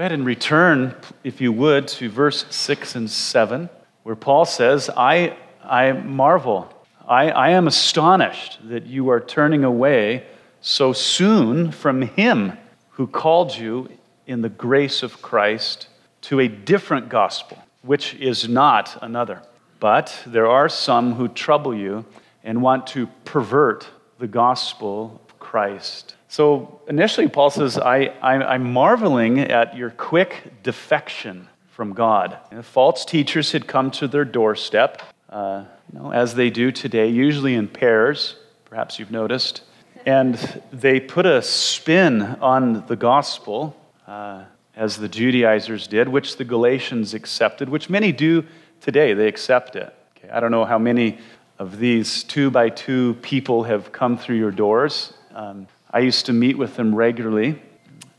Ahead and return, if you would, to verse 6 and 7, where Paul says, I, I marvel, I, I am astonished that you are turning away so soon from him who called you in the grace of Christ to a different gospel, which is not another. But there are some who trouble you and want to pervert the gospel Christ. So initially, Paul says, I, am marveling at your quick defection from God. false teachers had come to their doorstep, uh, you know, as they do today, usually in pairs, perhaps you've noticed. And they put a spin on the gospel, uh, as the Judaizers did, which the Galatians accepted, which many do today. They accept it. Okay, I don't know how many of these two by two people have come through your doors. Um, I used to meet with them regularly,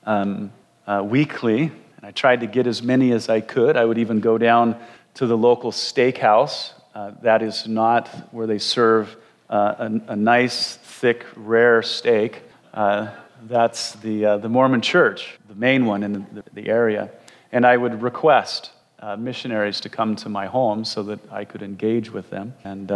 um, uh, weekly, and I tried to get as many as I could. I would even go down to the local stakehouse. Uh, that is not where they serve uh, a, a, nice, thick, rare steak. Uh, that's the, uh, the Mormon church, the main one in the, the area. And I would request uh, missionaries to come to my home so that I could engage with them. And,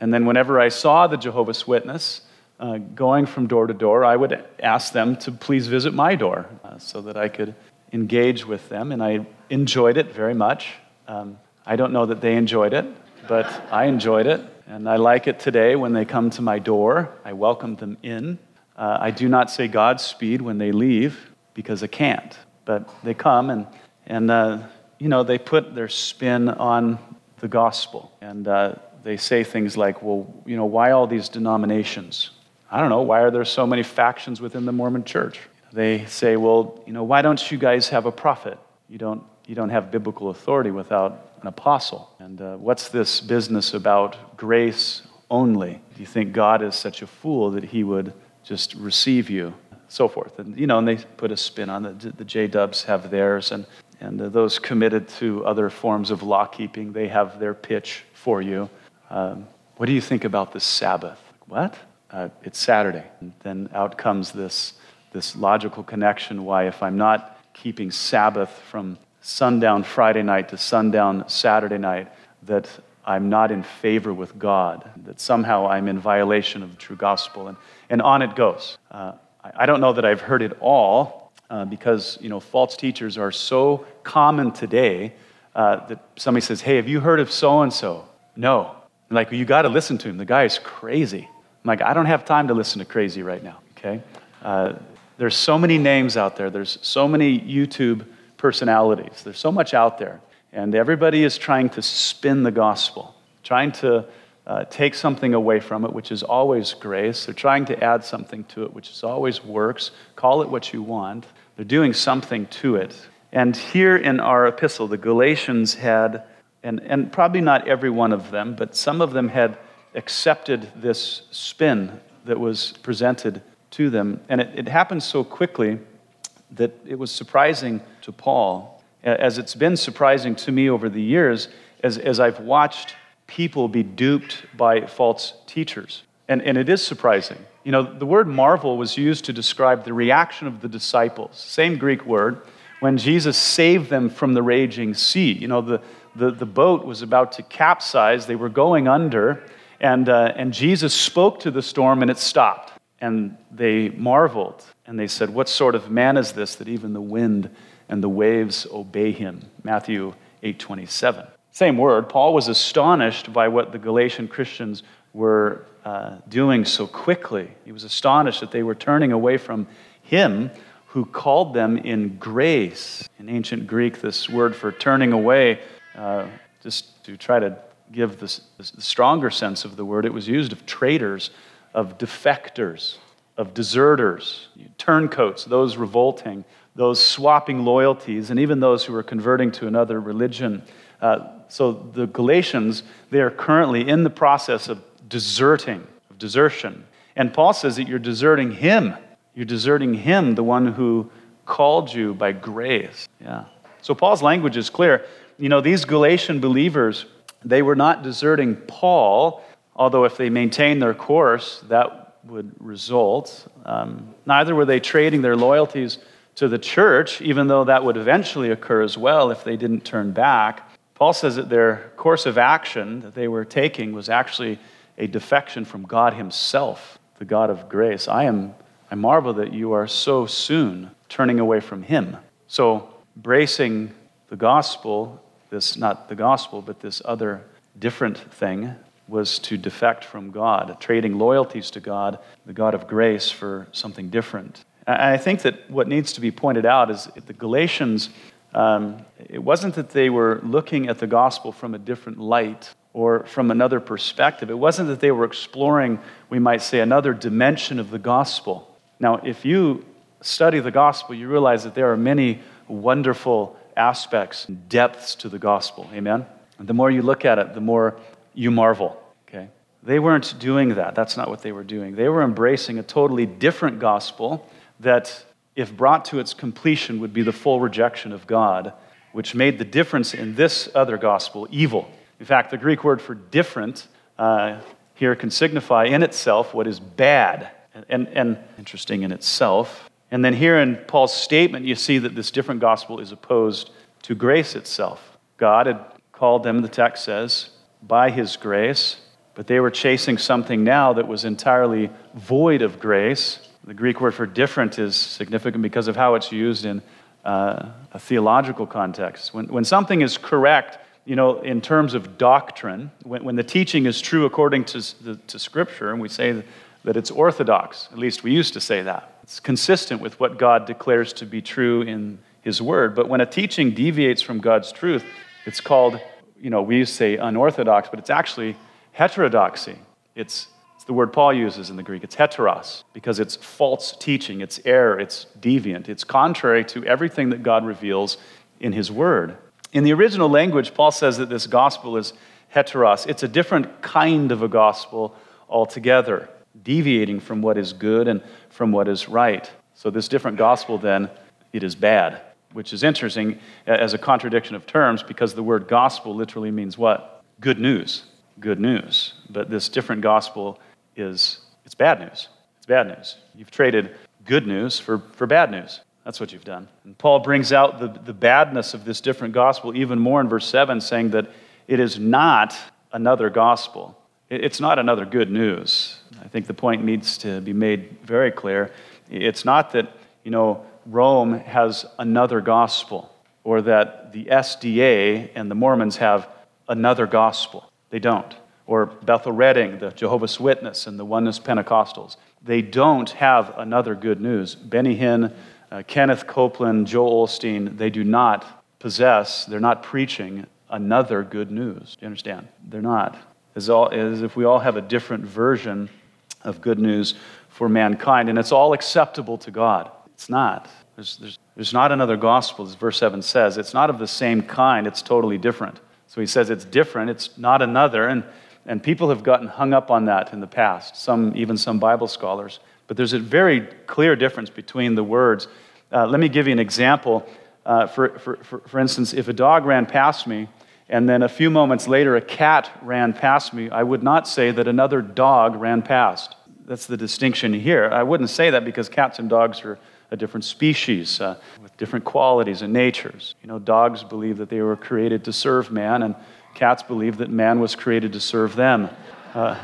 and then whenever I saw the Jehovah's Witness, uh, going from door to door, I would ask them to please visit my door uh, so that I could engage with them. And I enjoyed it very much. Um, I don't know that they enjoyed it, but I enjoyed it. And I like it today when they come to my door. I welcome them in. Uh, I do not say Godspeed when they leave because I can't. But they come and, and uh, you know, they put their spin on the gospel. And uh, they say things like, well, you know, why all these denominations? I don't know, why are there so many factions within the Mormon church? They say, well, you know, why don't you guys have a prophet? You don't, you don't have biblical authority without an apostle. And uh, what's this business about grace only? Do you think God is such a fool that he would just receive you? So forth. And, you know, and they put a spin on it. The J Dubs have theirs, and, and uh, those committed to other forms of law keeping, they have their pitch for you. Um, what do you think about the Sabbath? What? Uh, it's Saturday. And then out comes this, this logical connection why, if I'm not keeping Sabbath from sundown Friday night to sundown Saturday night, that I'm not in favor with God, that somehow I'm in violation of the true gospel. And, and on it goes. Uh, I don't know that I've heard it all uh, because, you know, false teachers are so common today uh, that somebody says, hey, have you heard of so and so? No. Like, you got to listen to him. The guy is crazy. Like, I don't have time to listen to crazy right now, okay? Uh, there's so many names out there, there's so many YouTube personalities, there's so much out there. And everybody is trying to spin the gospel, trying to uh, take something away from it, which is always grace. They're trying to add something to it, which is always works. Call it what you want. They're doing something to it. And here in our epistle, the Galatians had, and, and probably not every one of them, but some of them had accepted this spin that was presented to them. And it, it happened so quickly that it was surprising to Paul, as it's been surprising to me over the years, as, as I've watched people be duped by false teachers. And, and it is surprising. You know, the word marvel was used to describe the reaction of the disciples, same Greek word, when Jesus saved them from the raging sea. You know, the, the, the boat was about to capsize, they were going under, and, uh, and Jesus spoke to the storm and it stopped. And they marveled and they said, What sort of man is this that even the wind and the waves obey him? Matthew 8:27. Same word. Paul was astonished by what the Galatian Christians were uh, doing so quickly. He was astonished that they were turning away from him who called them in grace. In ancient Greek, this word for turning away, uh, just to try to give the, stronger sense of the word, it was used of traitors, of defectors, of deserters, turncoats, those revolting, those swapping loyalties, and even those who were converting to another religion. Uh, so the Galatians, they are currently in the process of deserting, of desertion. And Paul says that you're deserting him. You're deserting him, the one who called you by grace. Yeah. So Paul's language is clear. You know, these Galatian believers, they were not deserting Paul, although if they maintained their course, that would result. Um, neither were they trading their loyalties to the church, even though that would eventually occur as well if they didn't turn back. Paul says that their course of action that they were taking was actually a defection from God Himself, the God of grace. I am I marvel that you are so soon turning away from Him. So, bracing the gospel, this not the gospel, but this other different thing, was to defect from God, trading loyalties to God, the God of grace, for something different. And I think that what needs to be pointed out is the Galatians, um, it wasn't that they were looking at the gospel from a different light or from another perspective. It wasn't that they were exploring, we might say, another dimension of the gospel. Now, if you study the gospel, you realize that there are many wonderful aspects, depths to the gospel. Amen? And the more you look at it, the more you marvel. Okay? They weren't doing that. That's not what they were doing. They were embracing a totally different gospel that, if brought to its completion, would be the full rejection of God, which made the difference in this other gospel evil. In fact, the Greek word for different uh, here can signify in itself what is bad and, and, and interesting in itself. And then here in Paul's statement, you see that this different gospel is opposed to grace itself. God had called them, the text says, by his grace, but they were chasing something now that was entirely void of grace. The Greek word for different is significant because of how it's used in uh, a theological context. When, when something is correct, you know, in terms of doctrine, when, when the teaching is true according to, the, to Scripture, and we say that it's orthodox, at least we used to say that, it's consistent with what God declares to be true in His Word. But when a teaching deviates from God's truth, it's called, you know, we say unorthodox, but it's actually heterodoxy. It's, it's the word Paul uses in the Greek. It's heteros, because it's false teaching, it's error, it's deviant, it's contrary to everything that God reveals in His Word. In the original language, Paul says that this gospel is heteros. It's a different kind of a gospel altogether, deviating from what is good and from what is right. So, this different gospel, then, it is bad, which is interesting as a contradiction of terms because the word gospel literally means what? Good news. Good news. But this different gospel is, it's bad news. It's bad news. You've traded good news for, for bad news. That's what you've done. And Paul brings out the, the badness of this different gospel even more in verse 7, saying that it is not another gospel. It's not another good news. I think the point needs to be made very clear. It's not that, you know, Rome has another gospel or that the SDA and the Mormons have another gospel. They don't. Or Bethel Redding, the Jehovah's Witness, and the Oneness Pentecostals. They don't have another good news. Benny Hinn, uh, Kenneth Copeland, Joel Osteen, they do not possess, they're not preaching another good news. Do you understand? They're not. As, all, as if we all have a different version of good news for mankind, and it's all acceptable to God. It's not. There's, there's, there's not another gospel, as verse 7 says. It's not of the same kind, it's totally different. So he says it's different, it's not another, and, and people have gotten hung up on that in the past, some, even some Bible scholars. But there's a very clear difference between the words. Uh, let me give you an example. Uh, for, for, for, for instance, if a dog ran past me, and then a few moments later a cat ran past me, I would not say that another dog ran past. That's the distinction here. I wouldn't say that because cats and dogs are a different species uh, with different qualities and natures. You know, dogs believe that they were created to serve man, and cats believe that man was created to serve them. Uh,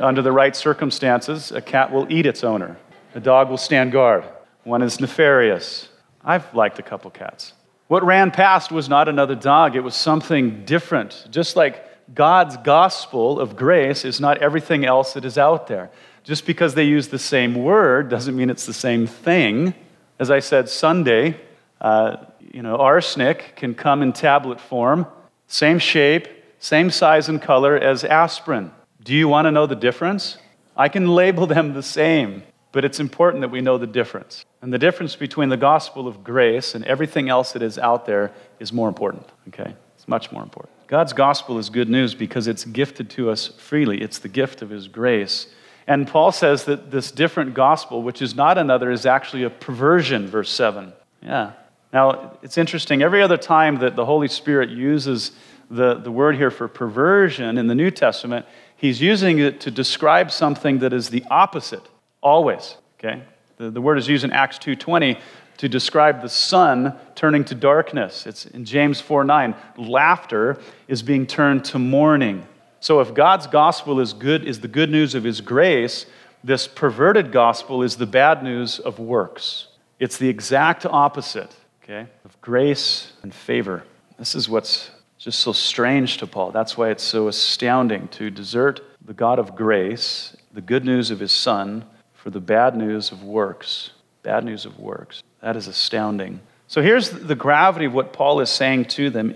under the right circumstances, a cat will eat its owner. A dog will stand guard. One is nefarious. I've liked a couple cats. What ran past was not another dog, it was something different. Just like God's gospel of grace is not everything else that is out there. Just because they use the same word doesn't mean it's the same thing. As I said Sunday, uh, you know, arsenic can come in tablet form, same shape, same size and color as aspirin. Do you want to know the difference? I can label them the same, but it's important that we know the difference. And the difference between the gospel of grace and everything else that is out there is more important, okay? It's much more important. God's gospel is good news because it's gifted to us freely, it's the gift of His grace. And Paul says that this different gospel, which is not another, is actually a perversion, verse 7. Yeah. Now, it's interesting. Every other time that the Holy Spirit uses the, the word here for perversion in the New Testament, he's using it to describe something that is the opposite, always. Okay? The, the word is used in Acts 2.20 to describe the sun turning to darkness. It's in James 4 9. Laughter is being turned to mourning. So if God's gospel is good, is the good news of his grace, this perverted gospel is the bad news of works. It's the exact opposite, okay, of grace and favor. This is what's just so strange to Paul. That's why it's so astounding to desert the God of grace, the good news of his son, for the bad news of works. Bad news of works. That is astounding. So here's the gravity of what Paul is saying to them.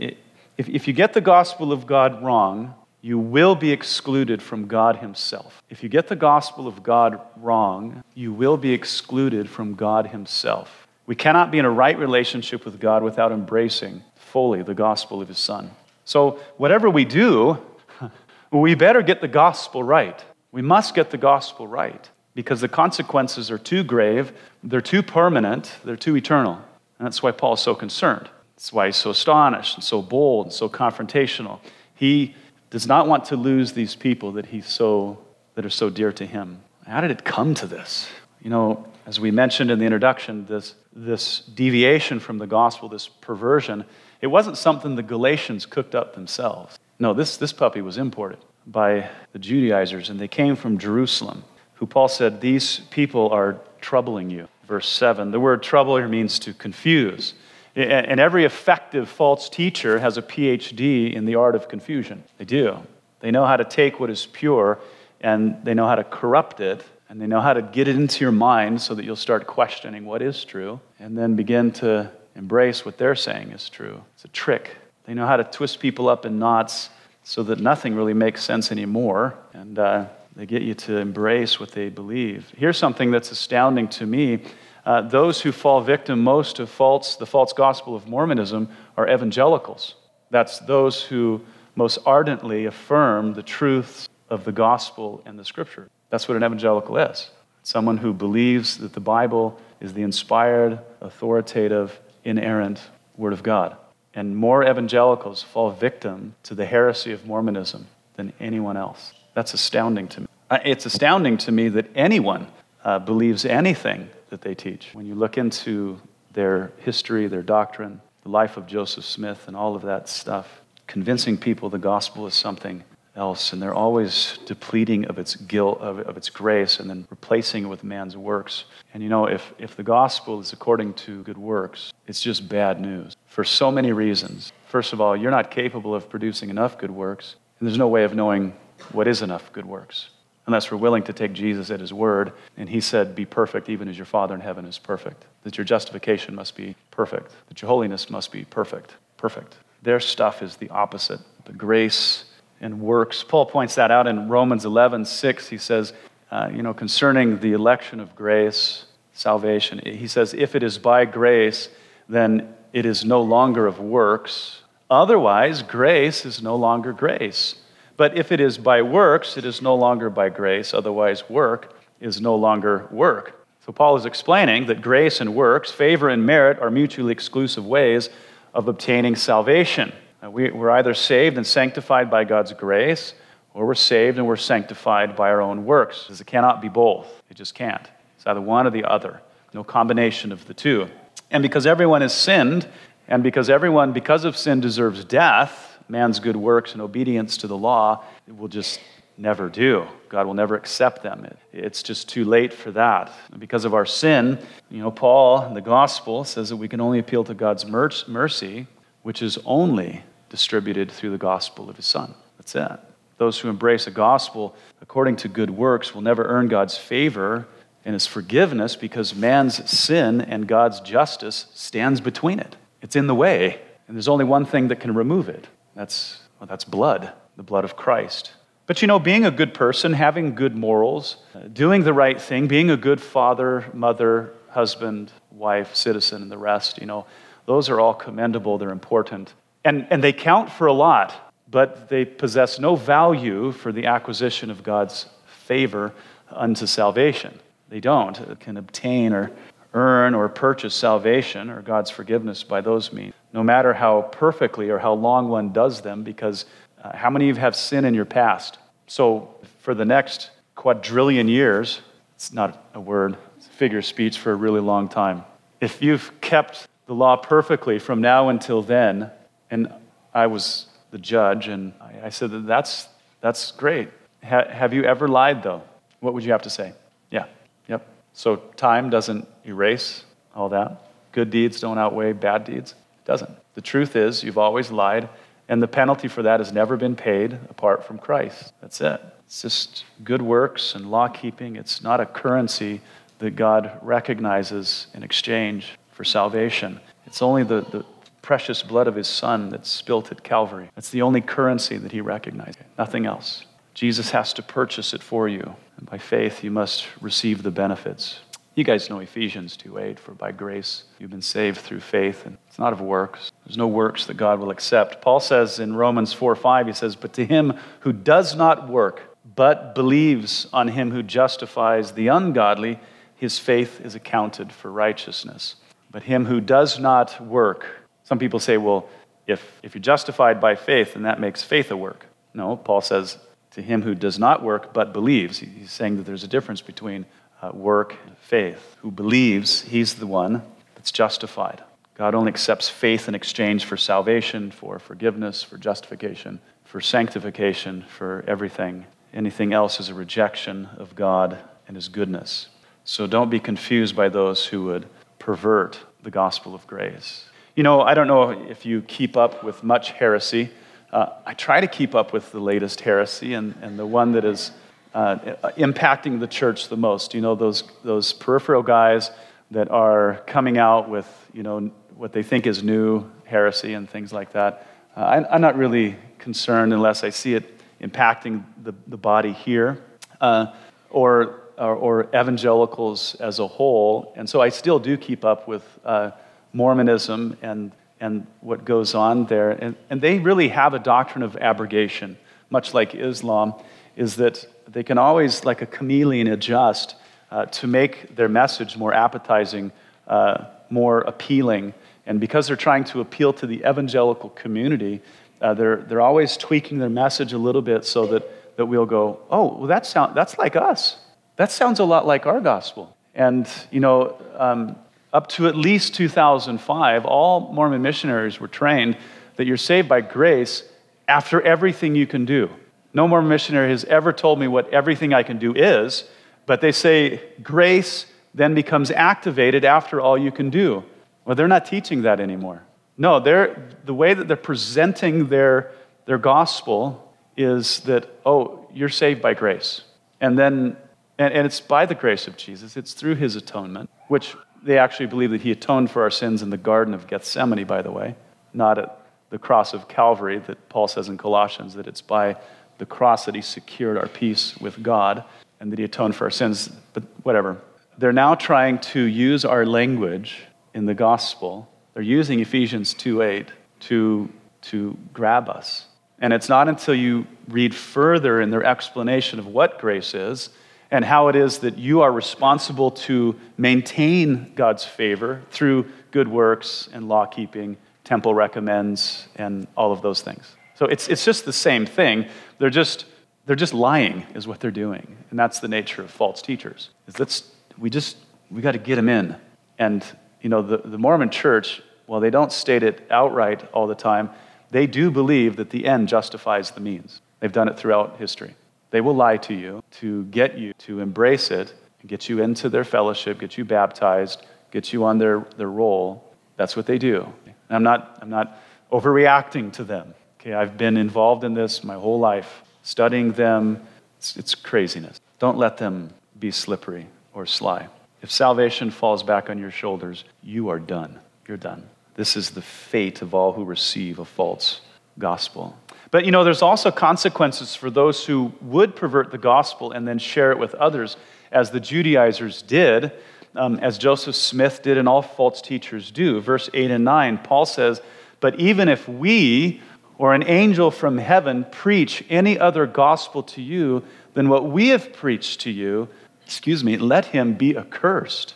If, if you get the gospel of God wrong, you will be excluded from God Himself. If you get the gospel of God wrong, you will be excluded from God Himself. We cannot be in a right relationship with God without embracing fully the gospel of His Son. So, whatever we do, we better get the gospel right. We must get the gospel right because the consequences are too grave, they're too permanent, they're too eternal. And that's why Paul is so concerned. That's why he's so astonished and so bold and so confrontational. He does not want to lose these people that he's so that are so dear to him. How did it come to this? You know, as we mentioned in the introduction, this, this deviation from the gospel, this perversion, it wasn't something the Galatians cooked up themselves. No, this, this puppy was imported by the Judaizers, and they came from Jerusalem, who Paul said, These people are troubling you. Verse 7. The word trouble here means to confuse. And every effective false teacher has a PhD in the art of confusion. They do. They know how to take what is pure and they know how to corrupt it and they know how to get it into your mind so that you'll start questioning what is true and then begin to embrace what they're saying is true. It's a trick. They know how to twist people up in knots so that nothing really makes sense anymore and uh, they get you to embrace what they believe. Here's something that's astounding to me uh, those who fall victim most to false, the false gospel of Mormonism are evangelicals. That's those who most ardently affirm the truths of the gospel and the scripture. That's what an evangelical is someone who believes that the Bible is the inspired, authoritative, inerrant Word of God. And more evangelicals fall victim to the heresy of Mormonism than anyone else. That's astounding to me. Uh, it's astounding to me that anyone uh, believes anything that they teach. When you look into their history, their doctrine, the life of Joseph Smith, and all of that stuff, convincing people the gospel is something else, and they're always depleting of its guilt, of, of its grace, and then replacing it with man's works. And you know, if, if the gospel is according to good works, it's just bad news for so many reasons. First of all, you're not capable of producing enough good works, and there's no way of knowing what is enough good works unless we're willing to take Jesus at his word. And he said, Be perfect, even as your Father in heaven is perfect. That your justification must be perfect, that your holiness must be perfect. Perfect. Their stuff is the opposite. The grace and works. Paul points that out in Romans 11, 6. He says, uh, you know, concerning the election of grace, salvation, he says, if it is by grace, then it is no longer of works. Otherwise, grace is no longer grace. But if it is by works, it is no longer by grace. Otherwise, work is no longer work. So Paul is explaining that grace and works, favor and merit, are mutually exclusive ways of obtaining salvation. We, are either saved and sanctified by God's grace, or we're saved and we're sanctified by our own works. Because it cannot be both. It just can't. It's either one or the other. No combination of the two. And because everyone has sinned, and because everyone, because of sin, deserves death, man's good works and obedience to the law will just never do. God will never accept them. It, it's just too late for that. Because of our sin, you know, Paul in the gospel says that we can only appeal to God's mercy, which is only distributed through the gospel of his Son. That's it. Those who embrace a gospel according to good works will never earn God's favor and his forgiveness because man's sin and God's justice stands between it. It's in the way, and there's only one thing that can remove it that's, well, that's blood, the blood of Christ. But you know, being a good person, having good morals, doing the right thing, being a good father, mother, husband, wife, citizen, and the rest, you know, those are all commendable, they're important. And, and they count for a lot, but they possess no value for the acquisition of God's favor unto salvation. They don't. Can obtain or earn or purchase salvation or God's forgiveness by those means, no matter how perfectly or how long one does them, because uh, how many of you have sin in your past? So, for the next quadrillion years, it's not a word, it's a figure of speech for a really long time. if you've kept the law perfectly from now until then, and I was the judge, and I, I said that that's, that's great. Ha, have you ever lied, though? What would you have to say? Yeah, yep. So time doesn't erase all that. Good deeds don't outweigh bad deeds. Doesn't. The truth is, you've always lied, and the penalty for that has never been paid apart from Christ. That's it. It's just good works and law keeping. It's not a currency that God recognizes in exchange for salvation. It's only the, the precious blood of his son that's spilt at Calvary. That's the only currency that he recognizes, nothing else. Jesus has to purchase it for you. And by faith, you must receive the benefits. You guys know Ephesians 2:8 for by grace you've been saved through faith and it's not of works. There's no works that God will accept. Paul says in Romans 4:5 he says but to him who does not work but believes on him who justifies the ungodly his faith is accounted for righteousness. But him who does not work some people say well if if you're justified by faith then that makes faith a work. No, Paul says to him who does not work but believes. He's saying that there's a difference between uh, work faith. Who believes he's the one that's justified. God only accepts faith in exchange for salvation, for forgiveness, for justification, for sanctification, for everything. Anything else is a rejection of God and his goodness. So don't be confused by those who would pervert the gospel of grace. You know, I don't know if you keep up with much heresy. Uh, I try to keep up with the latest heresy, and, and the one that is uh, impacting the church the most. You know, those, those peripheral guys that are coming out with, you know, what they think is new heresy and things like that. Uh, I, am not really concerned unless I see it impacting the, the body here uh, or, or, or, evangelicals as a whole. And so I still do keep up with uh, Mormonism and, and what goes on there. And, and they really have a doctrine of abrogation, much like Islam, is that they can always, like a chameleon, adjust uh, to make their message more appetizing, uh, more appealing. And because they're trying to appeal to the evangelical community, uh, they're, they're always tweaking their message a little bit so that, that we'll go, oh, well, that sound, that's like us. That sounds a lot like our gospel. And, you know, um, up to at least 2005, all Mormon missionaries were trained that you're saved by grace after everything you can do. No more missionary has ever told me what everything I can do is, but they say grace then becomes activated after all you can do. Well, they're not teaching that anymore. No, they're, the way that they're presenting their, their gospel is that, oh, you're saved by grace. And then, and, and it's by the grace of Jesus, it's through his atonement, which they actually believe that he atoned for our sins in the Garden of Gethsemane, by the way, not at the cross of Calvary that Paul says in Colossians, that it's by the cross that he secured our peace with God and that he atoned for our sins. But whatever. They're now trying to use our language in the gospel. They're using Ephesians 2:8 to, to grab us. And it's not until you read further in their explanation of what grace is and how it is that you are responsible to maintain God's favor through good works and law keeping, temple recommends, and all of those things. So it's, it's just the same thing. They're just, they're just lying, is what they're doing. And that's the nature of false teachers. Is that's, we just, we got to get them in. And, you know, the, the Mormon church, while they don't state it outright all the time, they do believe that the end justifies the means. They've done it throughout history. They will lie to you to get you to embrace it, get you into their fellowship, get you baptized, get you on their, their roll. That's what they do. And I'm not, I'm not overreacting to them. Okay, I've been involved in this my whole life, studying them. It's, it's craziness. Don't let them be slippery or sly. If salvation falls back on your shoulders, you are done. You're done. This is the fate of all who receive a false gospel. But you know, there's also consequences for those who would pervert the gospel and then share it with others, as the Judaizers did, um, as Joseph Smith did, and all false teachers do. Verse 8 and 9, Paul says, But even if we or an angel from heaven preach any other gospel to you than what we have preached to you, excuse me, let him be accursed.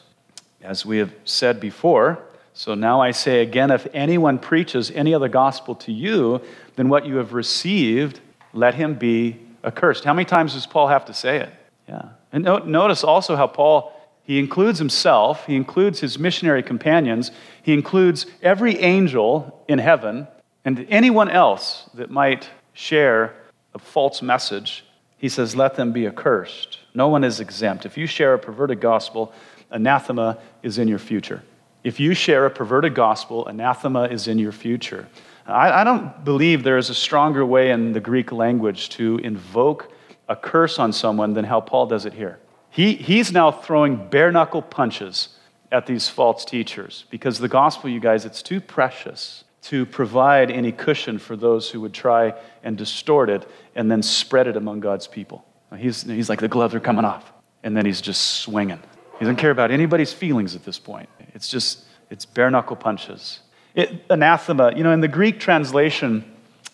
As we have said before, so now I say again if anyone preaches any other gospel to you than what you have received, let him be accursed. How many times does Paul have to say it? Yeah. And notice also how Paul He includes himself, he includes his missionary companions, he includes every angel in heaven, and anyone else that might share a false message. He says, Let them be accursed. No one is exempt. If you share a perverted gospel, anathema is in your future. If you share a perverted gospel, anathema is in your future. I, I don't believe there is a stronger way in the Greek language to invoke a curse on someone than how Paul does it here. He, he's now throwing bare knuckle punches at these false teachers because the gospel, you guys, it's too precious to provide any cushion for those who would try and distort it and then spread it among God's people. He's, he's like the gloves are coming off, and then he's just swinging. He doesn't care about anybody's feelings at this point. It's just, it's bare knuckle punches. It, anathema, you know, in the Greek translation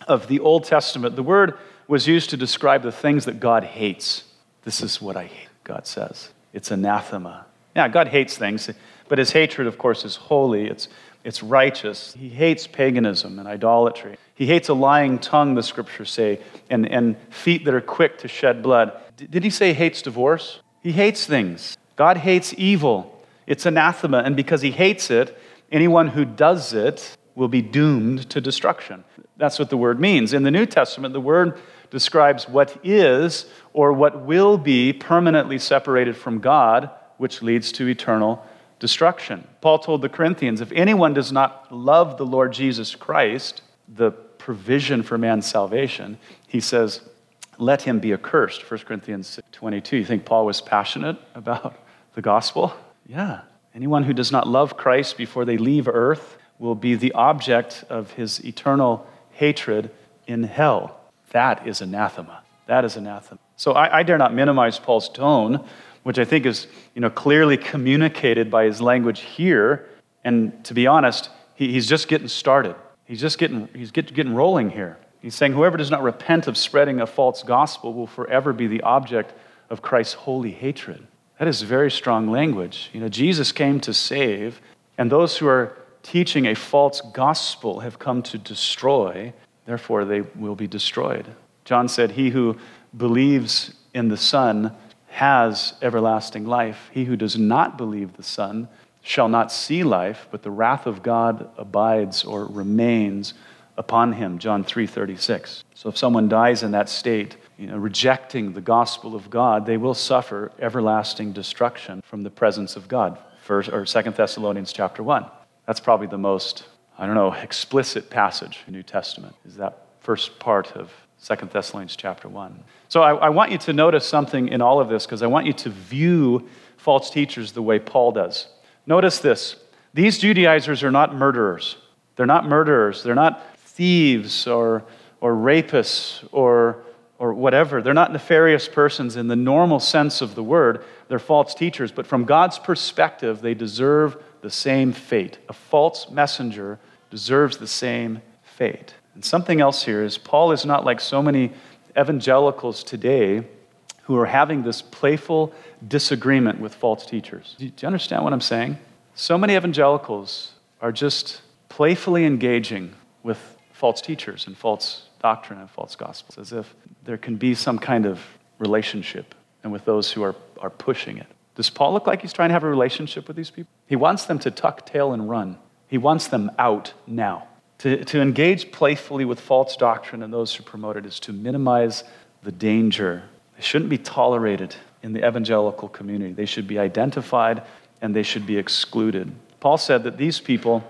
of the Old Testament, the word was used to describe the things that God hates. This is what I hate. God says. It's anathema. Yeah, God hates things, but his hatred, of course, is holy. It's, it's righteous. He hates paganism and idolatry. He hates a lying tongue, the scriptures say, and, and feet that are quick to shed blood. D- did he say hates divorce? He hates things. God hates evil. It's anathema, and because he hates it, anyone who does it will be doomed to destruction. That's what the word means. In the New Testament, the word describes what is or what will be permanently separated from God, which leads to eternal destruction. Paul told the Corinthians if anyone does not love the Lord Jesus Christ, the provision for man's salvation, he says, let him be accursed. 1 Corinthians 22. You think Paul was passionate about the gospel? Yeah. Anyone who does not love Christ before they leave earth will be the object of his eternal hatred in hell. That is anathema. That is anathema. So I, I, dare not minimize Paul's tone, which I think is you know, clearly communicated by his language here. And to be honest, he, he's just getting started. He's just getting, he's get, getting rolling here. He's saying, Whoever does not repent of spreading a false gospel will forever be the object of Christ's holy hatred. That is very strong language. You know, Jesus came to save, and those who are teaching a false gospel have come to destroy therefore they will be destroyed. John said, He who believes in the Son has everlasting life. He who does not believe the Son shall not see life, but the wrath of God abides or remains upon him. John 3:36. So if someone dies in that state, you know, rejecting the gospel of God, they will suffer everlasting destruction from the presence of God. First or Second Thessalonians chapter 1. That's probably the most I don't know, explicit passage in the New Testament is that first part of Second Thessalonians chapter 1. So I, I want you to notice something in all of this because I want you to view false teachers the way Paul does. Notice this these Judaizers are not murderers. They're not murderers. They're not thieves or, or rapists or, or whatever. They're not nefarious persons in the normal sense of the word. They're false teachers. But from God's perspective, they deserve the same fate. A false messenger deserves the same fate. And something else here is Paul is not like so many evangelicals today who are having this playful disagreement with false teachers. Do you understand what I'm saying? So many evangelicals are just playfully engaging with false teachers and false doctrine and false gospels, as if there can be some kind of relationship and with those who are, are pushing it. Does Paul look like he's trying to have a relationship with these people? He wants them to tuck tail and run. He wants them out now. To, to engage playfully with false doctrine and those who promote it is to minimize the danger. They shouldn't be tolerated in the evangelical community. They should be identified and they should be excluded. Paul said that these people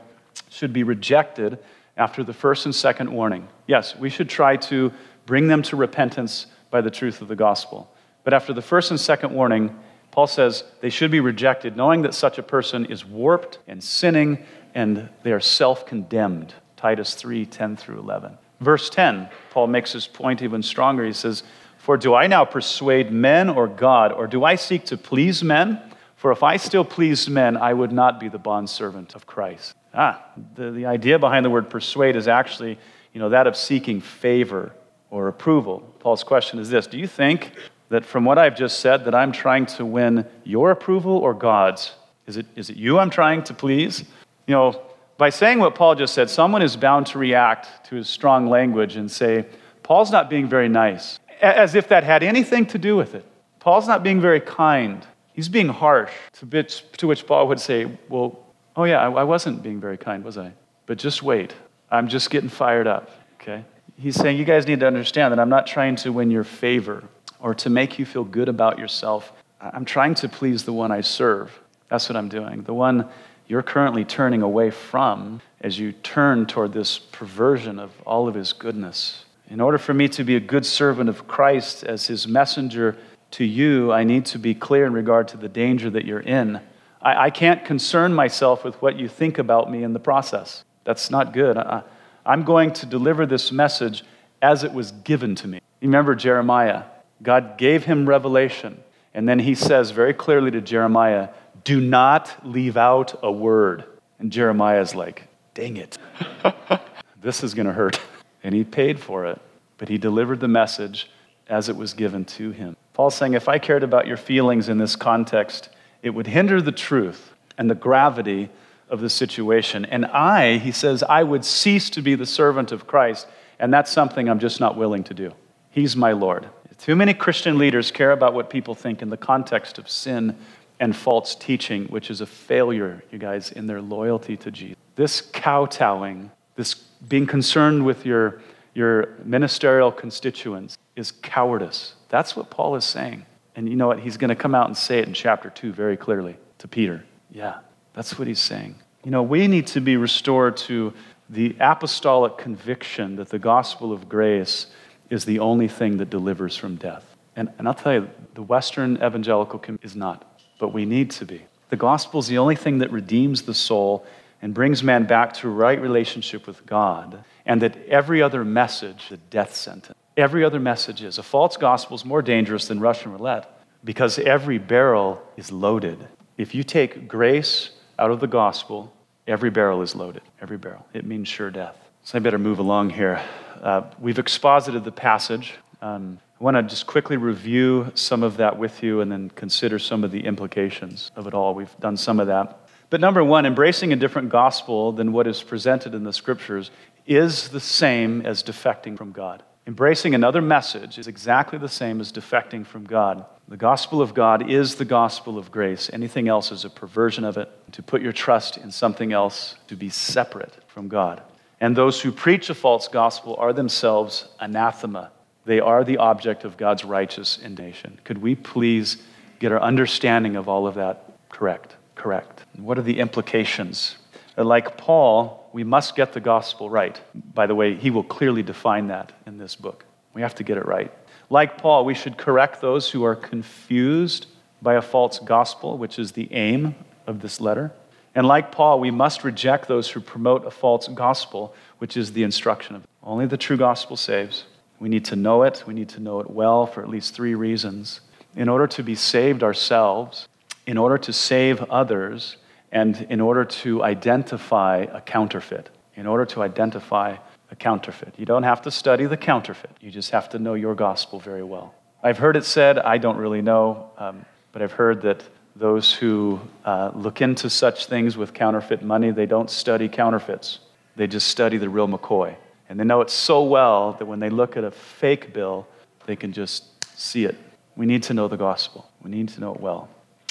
should be rejected after the first and second warning. Yes, we should try to bring them to repentance by the truth of the gospel. But after the first and second warning, Paul says they should be rejected, knowing that such a person is warped and sinning and they are self condemned. Titus 3 10 through 11. Verse 10, Paul makes his point even stronger. He says, For do I now persuade men or God, or do I seek to please men? For if I still pleased men, I would not be the bondservant of Christ. Ah, the, the idea behind the word persuade is actually, you know, that of seeking favor or approval. Paul's question is this Do you think that from what I've just said, that I'm trying to win your approval or God's? Is it, is it you I'm trying to please? You know, by saying what Paul just said, someone is bound to react to his strong language and say, Paul's not being very nice, as if that had anything to do with it. Paul's not being very kind. He's being harsh, to which, to which Paul would say, Well, oh yeah, I, I wasn't being very kind, was I? But just wait. I'm just getting fired up, okay? He's saying, You guys need to understand that I'm not trying to win your favor or to make you feel good about yourself. I'm trying to please the one I serve. That's what I'm doing. The one you're currently turning away from as you turn toward this perversion of all of his goodness. In order for me to be a good servant of Christ as his messenger to you, I need to be clear in regard to the danger that you're in. I, I can't concern myself with what you think about me in the process. That's not good. I, I'm going to deliver this message as it was given to me. Remember Jeremiah. God gave him revelation. And then he says very clearly to Jeremiah, Do not leave out a word. And Jeremiah's like, Dang it. this is going to hurt. And he paid for it. But he delivered the message as it was given to him. Paul's saying, If I cared about your feelings in this context, it would hinder the truth and the gravity of the situation. And I, he says, I would cease to be the servant of Christ. And that's something I'm just not willing to do. He's my Lord. Too many Christian leaders care about what people think in the context of sin and false teaching, which is a failure, you guys, in their loyalty to Jesus. This kowtowing, this being concerned with your, your ministerial constituents, is cowardice. That's what Paul is saying. And you know what? He's going to come out and say it in chapter 2 very clearly to Peter. Yeah, that's what he's saying. You know, we need to be restored to the apostolic conviction that the gospel of grace is the only thing that delivers from death. And, and I'll tell you, the Western evangelical community is not, but we need to be. The gospel is the only thing that redeems the soul and brings man back to right relationship with God, and that every other message, the death sentence, every other message is. A false gospel is more dangerous than Russian roulette because every barrel is loaded. If you take grace out of the gospel, every barrel is loaded. Every barrel. It means sure death. So I better move along here. Uh, we've exposited the passage. Um, I want to just quickly review some of that with you and then consider some of the implications of it all. We've done some of that. But number one, embracing a different gospel than what is presented in the scriptures is the same as defecting from God. Embracing another message is exactly the same as defecting from God. The gospel of God is the gospel of grace. Anything else is a perversion of it. To put your trust in something else, to be separate from God. And those who preach a false gospel are themselves anathema. They are the object of God's righteous indignation. Could we please get our understanding of all of that correct? Correct. what are the implications? Like Paul, we must get the gospel right. By the way, he will clearly define that in this book. We have to get it right. Like Paul, we should correct those who are confused by a false gospel, which is the aim of this letter. And like Paul, we must reject those who promote a false gospel, which is the instruction of only the true gospel saves. We need to know it. We need to know it well for at least three reasons. In order to be saved ourselves, in order to save others, and in order to identify a counterfeit. In order to identify a counterfeit. You don't have to study the counterfeit, you just have to know your gospel very well. I've heard it said, I don't really know, um, but I've heard that those who uh, look into such things with counterfeit money, they don't study counterfeits. They just study the real McCoy. And they know it so well that when they look at a fake bill, they can just see it. We need to know the gospel. We need to know it well.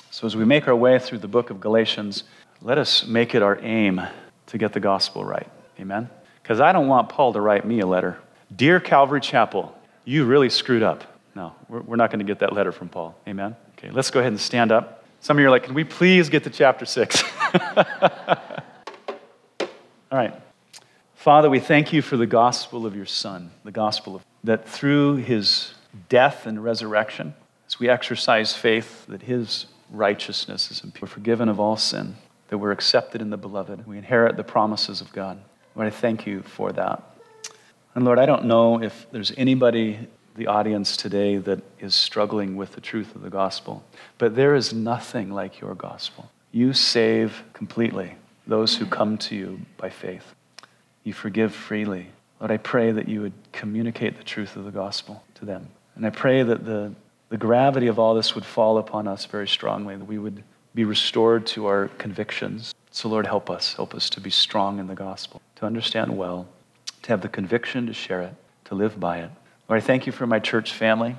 So as we make our way through the book of Galatians, let us make it our aim to get the gospel right. Amen? Because I don't want Paul to write me a letter. Dear Calvary Chapel, you really screwed up. No, we're not going to get that letter from Paul. Amen? Okay, let's go ahead and stand up. Some of you are like, can we please get to chapter 6? All right. Father, we thank you for the gospel of your Son, the gospel of that through his death and resurrection, as we exercise faith that his righteousness is imputed, forgiven of all sin, that we're accepted in the beloved, we inherit the promises of God. Lord, I thank you for that. And Lord, I don't know if there's anybody the audience today that is struggling with the truth of the gospel. But there is nothing like your gospel. You save completely those who come to you by faith. You forgive freely. Lord, I pray that you would communicate the truth of the gospel to them. And I pray that the, the gravity of all this would fall upon us very strongly, that we would be restored to our convictions. So, Lord, help us. Help us to be strong in the gospel, to understand well, to have the conviction to share it, to live by it. Lord, I thank you for my church family.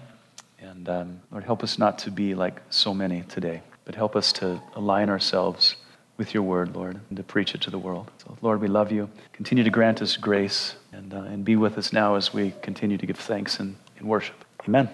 And um, Lord, help us not to be like so many today. but help us to align ourselves with your word, Lord, and to preach it to the world. So, Lord, we love you. Continue to grant us grace and, uh, and be with us now as we continue to give thanks and, and worship. Amen.